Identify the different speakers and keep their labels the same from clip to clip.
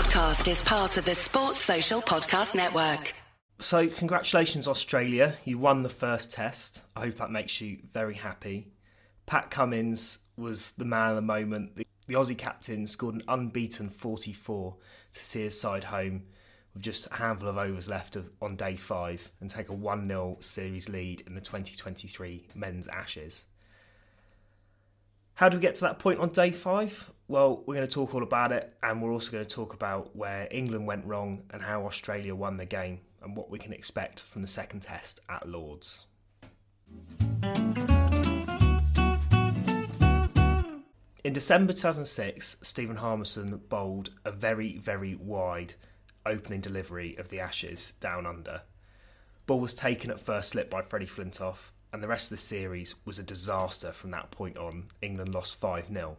Speaker 1: podcast is part of the Sports Social Podcast Network.
Speaker 2: So, congratulations, Australia. You won the first test. I hope that makes you very happy. Pat Cummins was the man of the moment. The, the Aussie captain scored an unbeaten 44 to see his side home with just a handful of overs left of, on day five and take a 1 0 series lead in the 2023 men's Ashes. How do we get to that point on day five? Well, we're going to talk all about it, and we're also going to talk about where England went wrong and how Australia won the game, and what we can expect from the second test at Lords. In December 2006, Stephen Harmison bowled a very, very wide opening delivery of the Ashes down under. Ball was taken at first slip by Freddie Flintoff, and the rest of the series was a disaster from that point on. England lost 5 0.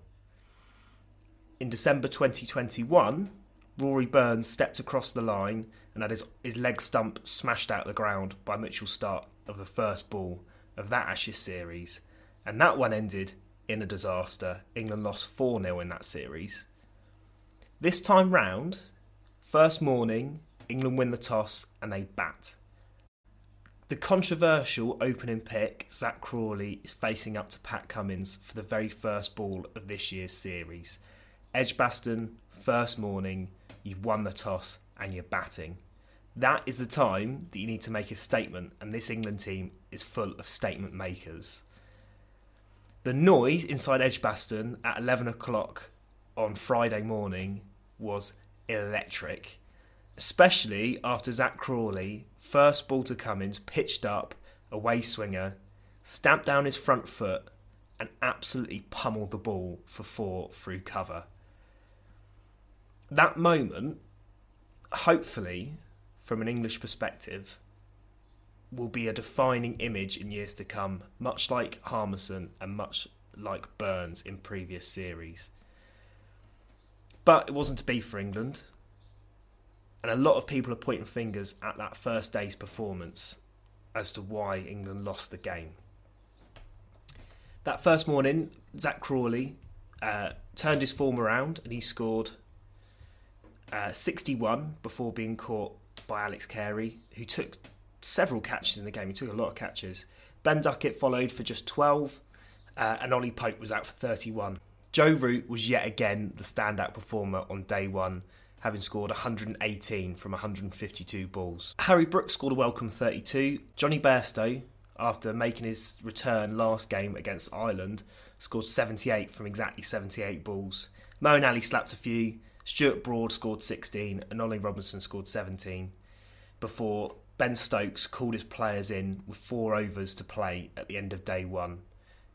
Speaker 2: In December 2021, Rory Burns stepped across the line and had his, his leg stump smashed out of the ground by Mitchell Starc of the first ball of that Ashes series, and that one ended in a disaster. England lost 4 0 in that series. This time round, first morning, England win the toss and they bat. The controversial opening pick, Zak Crawley, is facing up to Pat Cummins for the very first ball of this year's series. Edgbaston, first morning, you've won the toss and you're batting. That is the time that you need to make a statement, and this England team is full of statement makers. The noise inside Edgbaston at 11 o'clock on Friday morning was electric especially after Zak Crawley, first ball to Cummins, pitched up, away swinger, stamped down his front foot, and absolutely pummeled the ball for four through cover. That moment, hopefully, from an English perspective, will be a defining image in years to come, much like Harmison and much like Burns in previous series. But it wasn't to be for England. And a lot of people are pointing fingers at that first day's performance as to why England lost the game. That first morning, Zak Crawley uh, turned his form around and he scored uh, 61 before being caught by Alex Carey, who took several catches in the game. He took a lot of catches. Ben Duckett followed for just 12, uh, and Ollie Pope was out for 31. Joe Root was yet again the standout performer on day one having scored 118 from 152 balls. Harry Brooks scored a welcome 32. Jonny Bairstow, after making his return last game against Ireland, scored 78 from exactly 78 balls. Moeen Ali slapped a few. Stuart Broad scored 16 and Ollie Robinson scored 17 before Ben Stokes called his players in with four overs to play at the end of day one,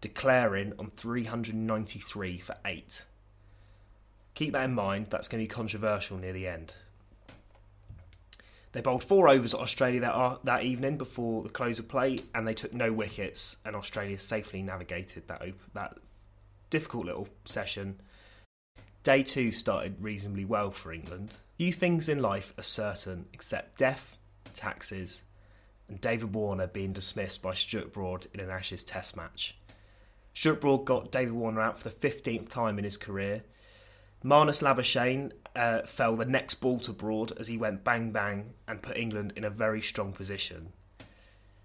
Speaker 2: declaring on 393 for eight. Keep that in mind, that's going to be controversial near the end. They bowled four overs at Australia that, that evening before the close of play, and they took no wickets, and Australia safely navigated that, that difficult little session. Day two started reasonably well for England. Few things in life are certain except death, taxes, and David Warner being dismissed by Stuart Broad in an Ashes Test match. Stuart Broad got David Warner out for the 15th time in his career, Marnus Labuschagne uh, fell the next ball to Broad as he went bang bang and put England in a very strong position.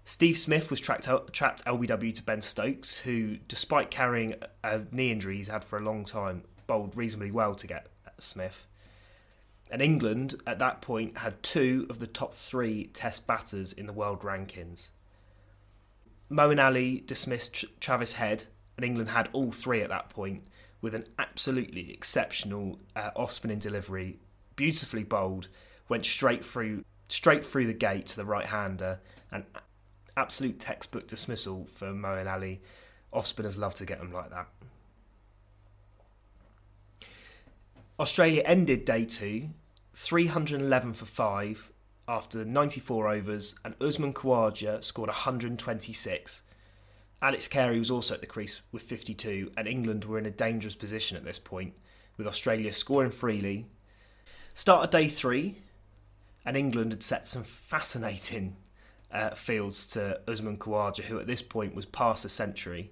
Speaker 2: Steve Smith was tracked out, trapped LBW to Ben Stokes, who, despite carrying a knee injury he's had for a long time, bowled reasonably well to get Smith. And England, at that point, had two of the top three Test batters in the world rankings. Moeen Ali dismissed Travis Head, and England had all three at that point, with an absolutely exceptional uh, off spinning delivery, beautifully bowled, went straight through straight through the gate to the right hander, and absolute textbook dismissal for Moeen Ali. Off spinners love to get them like that. Australia ended day two, 311 for five after 94 overs, and Usman Khawaja scored 126 Alex Carey was also at the crease with 52, and England were in a dangerous position at this point, with Australia scoring freely. Start of day three, and England had set some fascinating uh, fields to Usman Khawaja, who at this point was past a century.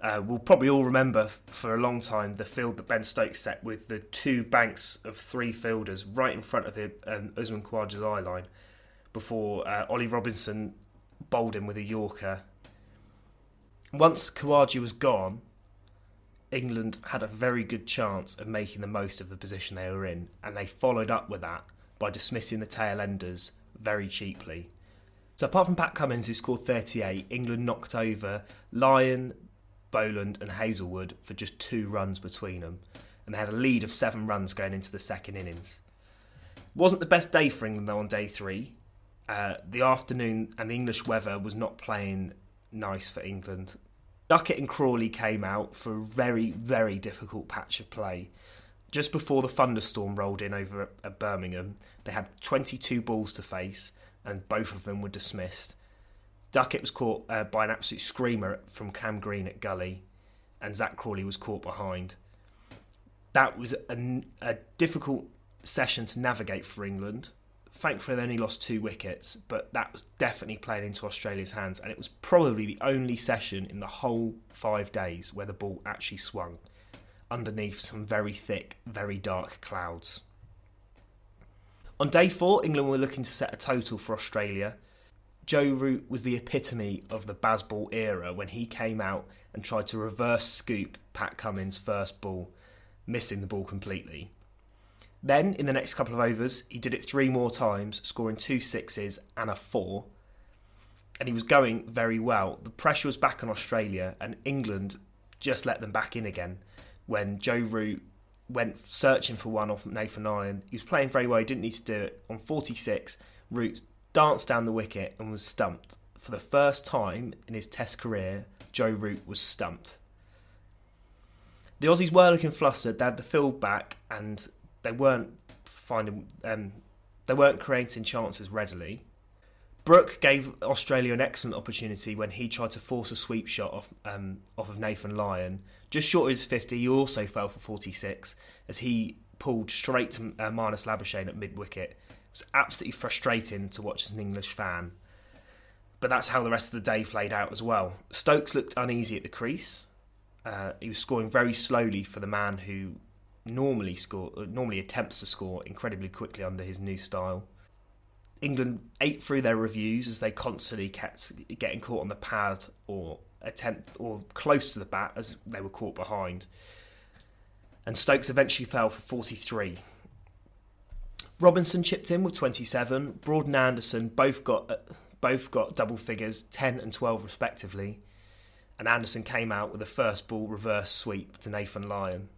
Speaker 2: Uh, we'll probably all remember for a long time the field that Ben Stokes set with the two banks of three fielders right in front of the um, Usman Khawaja's eye line before uh, Ollie Robinson bowled him with a Yorker. Once Khawaja was gone, England had a very good chance of making the most of the position they were in, and they followed up with that by dismissing the tail enders very cheaply. So, apart from Pat Cummins, who scored 38, England knocked over Lyon, Boland, and Hazlewood for just two runs between them, and they had a lead of seven runs going into the second innings. Wasn't the best day for England though on day three. Uh, the afternoon and the English weather was not playing nice for England. Duckett and Crawley came out for a very, very difficult patch of play. Just before the thunderstorm rolled in over at Birmingham, they had 22 balls to face, and both of them were dismissed. Duckett was caught uh, by an absolute screamer from Cam Green at Gully, and Zak Crawley was caught behind. That was a, a difficult session to navigate for England. Thankfully, they only lost two wickets, but that was definitely playing into Australia's hands, and it was probably the only session in the whole five days where the ball actually swung underneath some very thick, very dark clouds. On day four, England were looking to set a total for Australia. Joe Root was the epitome of the Bazball era when he came out and tried to reverse scoop Pat Cummins' first ball, missing the ball completely. Then, in the next couple of overs, he did it three more times, scoring two sixes and a four. And he was going very well. The pressure was back on Australia, and England just let them back in again when Joe Root went searching for one off Nathan Lyon. He was playing very well, he didn't need to do it. On 46, Root danced down the wicket and was stumped. For the first time in his Test career, Joe Root was stumped. The Aussies were looking flustered. They had the field back, and they weren't finding um, they weren't creating chances readily. Brook gave Australia an excellent opportunity when he tried to force a sweep shot off um, off of Nathan Lyon. Just short of his 50, he also fell for 46 as he pulled straight to uh, Marnus Labuschagne at mid wicket. It was absolutely frustrating to watch as an English fan. But that's how the rest of the day played out as well. Stokes looked uneasy at the crease. Uh, he was scoring very slowly for the man who normally score uh, normally attempts to score incredibly quickly under his new style. England ate through their reviews as they constantly kept getting caught on the pad or attempt or close to the bat as they were caught behind. And Stokes eventually fell for 43. Robinson chipped in with 27. Broad and Anderson both got uh, both got double figures, 10 and 12 respectively. And Anderson came out with a first ball reverse sweep to Nathan Lyon.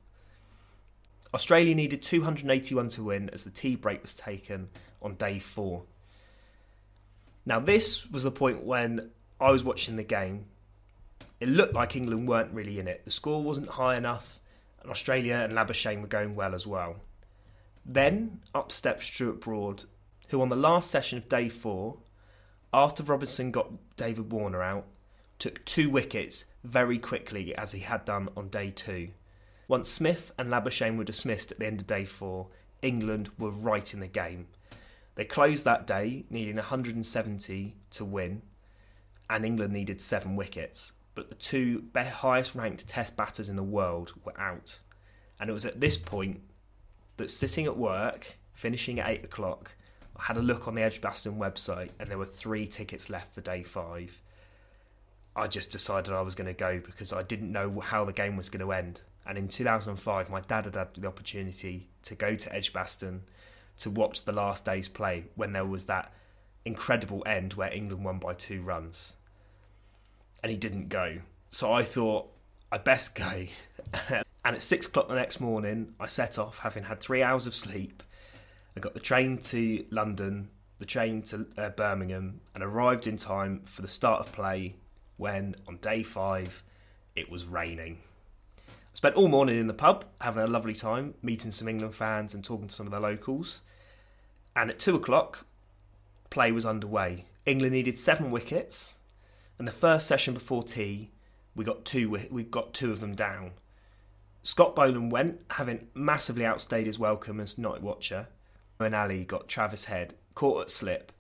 Speaker 2: Australia needed 281 to win as the tea break was taken on day four. Now, this was the point when I was watching the game. It looked like England weren't really in it. The score wasn't high enough, and Australia and Labuschagne were going well as well. Then up stepped Stuart Broad, who on the last session of day four, after Robinson got David Warner out, took two wickets very quickly as he had done on day two. Once Smith and Labuschagne were dismissed at the end of day four, England were right in the game. They closed that day needing 170 to win, and England needed seven wickets. But the two highest ranked Test batters in the world were out. And it was at this point that sitting at work, finishing at 8 o'clock, I had a look on the Edgbaston website and there were three tickets left for day five. I just decided I was going to go because I didn't know how the game was going to end. And in 2005, my dad had had the opportunity to go to Edgbaston to watch the last day's play when there was that incredible end where England won by two runs. And he didn't go. So I thought, I best go. and at six o'clock the next morning, I set off, having had three hours of sleep. I got the train to London, the train to uh, Birmingham, and arrived in time for the start of play when, on day five, it was raining. I spent all morning in the pub, having a lovely time, meeting some England fans and talking to some of the locals. And at two o'clock, play was underway. England needed seven wickets, and the first session before tea, we got two. We got two of them down. Scott Boland went, having massively outstayed his welcome as night watcher. And Ali got Travis Head caught at slip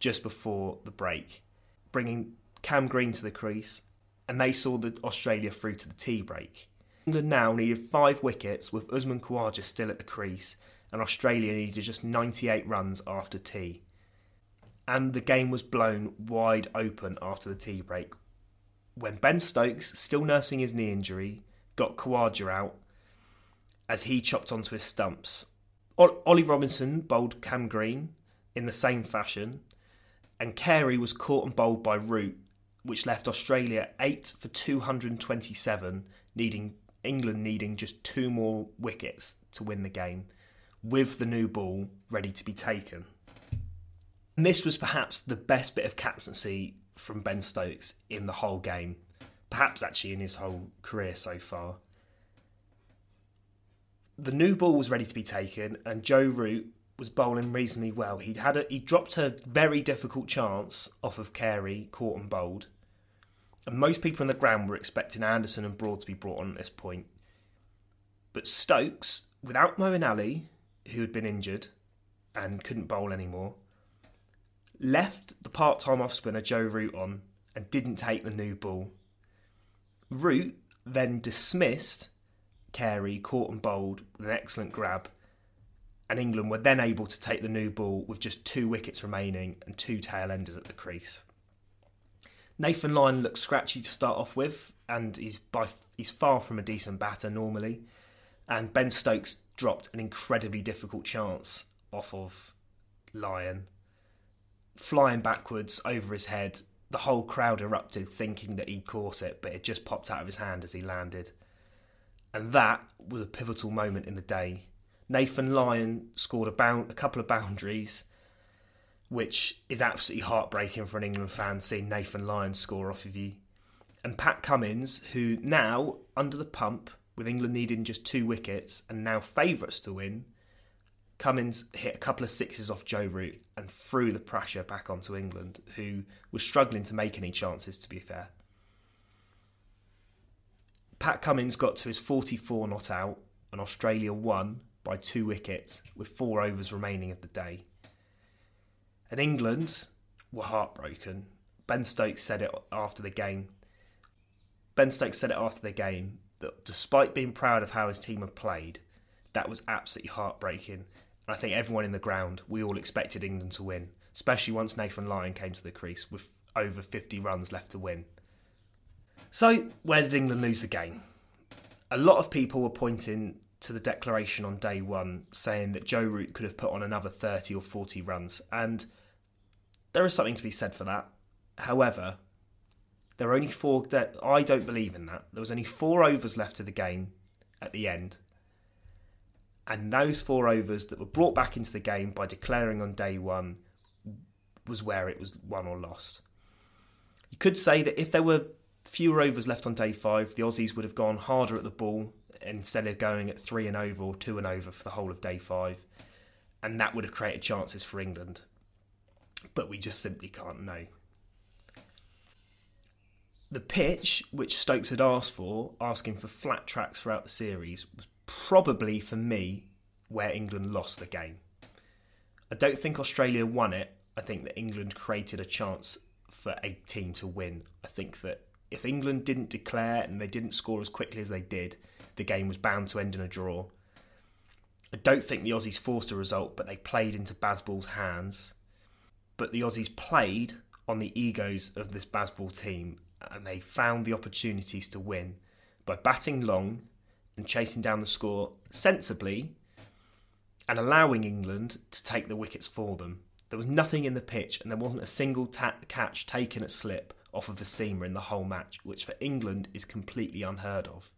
Speaker 2: just before the break, bringing Cam Green to the crease and they saw the Australia through to the tea break. England now needed five wickets with Usman Khawaja still at the crease, and Australia needed just 98 runs after tea. And the game was blown wide open after the tea break when Ben Stokes, still nursing his knee injury, got Khawaja out as he chopped onto his stumps. Ollie Robinson bowled Cam Green in the same fashion, and Carey was caught and bowled by Root, which left Australia 8 for 227, needing England needing just two more wickets to win the game, with the new ball ready to be taken. And this was perhaps the best bit of captaincy from Ben Stokes in the whole game, perhaps actually in his whole career so far. The new ball was ready to be taken, and Joe Root was bowling reasonably well. He'd had a, he dropped a very difficult chance off of Carey, caught and bowled, and most people on the ground were expecting Anderson and Broad to be brought on at this point. But Stokes, without Moeen Ali, who had been injured and couldn't bowl anymore, left the part time off spinner Joe Root on and didn't take the new ball. Root then dismissed Carey, caught and bowled with an excellent grab, and England were then able to take the new ball with just two wickets remaining and two tail enders at the crease. Nathan Lyon looked scratchy to start off with, and he's by he's far from a decent batter normally. And Ben Stokes dropped an incredibly difficult chance off of Lyon, flying backwards over his head. The whole crowd erupted, thinking that he'd caught it, but it just popped out of his hand as he landed. And that was a pivotal moment in the day. Nathan Lyon scored a, bound, a couple of boundaries which is absolutely heartbreaking for an England fan seeing Nathan Lyon score off of you. And Pat Cummins, who now, under the pump, with England needing just two wickets and now favourites to win, Cummins hit a couple of sixes off Joe Root and threw the pressure back onto England, who was struggling to make any chances, to be fair. Pat Cummins got to his 44 not out, and Australia won by two wickets with four overs remaining of the day. And England were heartbroken. Ben Stokes said it after the game. Ben Stokes said it after the game that despite being proud of how his team had played, that was absolutely heartbreaking. I think everyone in the ground, we all expected England to win, especially once Nathan Lyon came to the crease with over 50 runs left to win. So, where did England lose the game? A lot of people were pointing to the declaration on day one saying that Joe Root could have put on another 30 or 40 runs. And there is something to be said for that. However, there are only four. I don't believe in that. There was only four overs left of the game at the end, and those four overs that were brought back into the game by declaring on day one was where it was won or lost. You could say that if there were fewer overs left on day five, the Aussies would have gone harder at the ball instead of going at three and over or two and over for the whole of day five, and that would have created chances for England but we just simply can't know. The pitch, which Stokes had asked for, asking for flat tracks throughout the series, was probably for me where England lost the game. I don't think Australia won it. I think that England created a chance for a team to win. I think that if England didn't declare and they didn't score as quickly as they did, the game was bound to end in a draw. I don't think the Aussies forced a result, but they played into Bazball's hands but the Aussies played on the egos of this Bazball team and they found the opportunities to win by batting long and chasing down the score sensibly and allowing England to take the wickets for them. There was nothing in the pitch and there wasn't a single ta- catch taken at slip off of a seamer in the whole match, which for England is completely unheard of.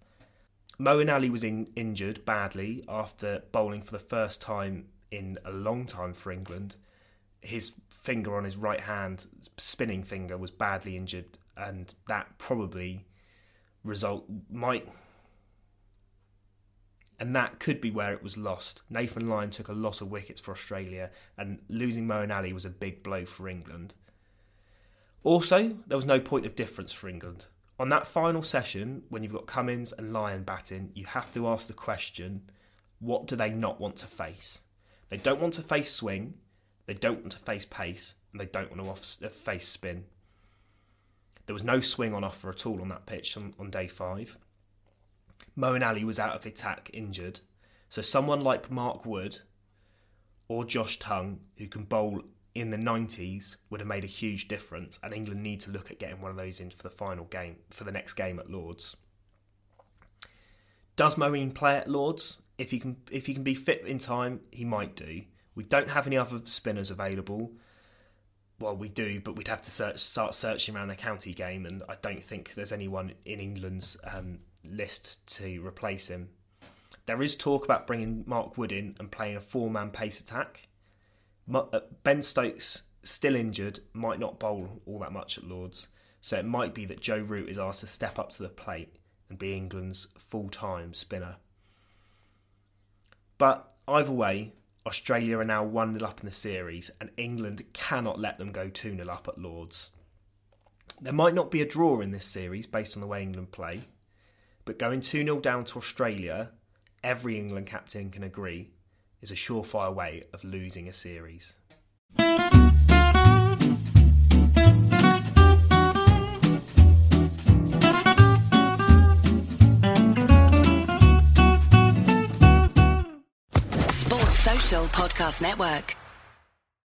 Speaker 2: Moeen Ali was in- injured badly after bowling for the first time in a long time for England. His finger on his right hand, spinning finger, was badly injured, and that probably result might. And that could be where it was lost. Nathan Lyon took a lot of wickets for Australia, and losing Moeen Ali was a big blow for England. Also, there was no point of difference for England. On that final session, when you've got Cummins and Lyon batting, you have to ask the question what do they not want to face? They don't want to face swing, they don't want to face pace and they don't want to uh, face spin. There was no swing on offer at all on that pitch on, on day five. Moeen Ali was out of the attack injured. So someone like Mark Wood or Josh Tongue, who can bowl in the 90s, would have made a huge difference. And England need to look at getting one of those in for the final game, for the next game at Lords. Does Moeen play at Lords? If he can, if he can be fit in time, he might do. We don't have any other spinners available. Well, we do, but we'd have to search, start searching around the county game, and I don't think there's anyone in England's um, list to replace him. There is talk about bringing Mark Wood in and playing a four-man pace attack. Uh, ben Stokes, still injured, might not bowl all that much at Lords, so it might be that Joe Root is asked to step up to the plate and be England's full-time spinner. But either way, Australia are now 1 0 up in the series, and England cannot let them go 2 0 up at Lords. There might not be a draw in this series based on the way England play, but going 2 0 down to Australia, every England captain can agree, is a surefire way of losing a series.
Speaker 1: Sports Social Podcast Network.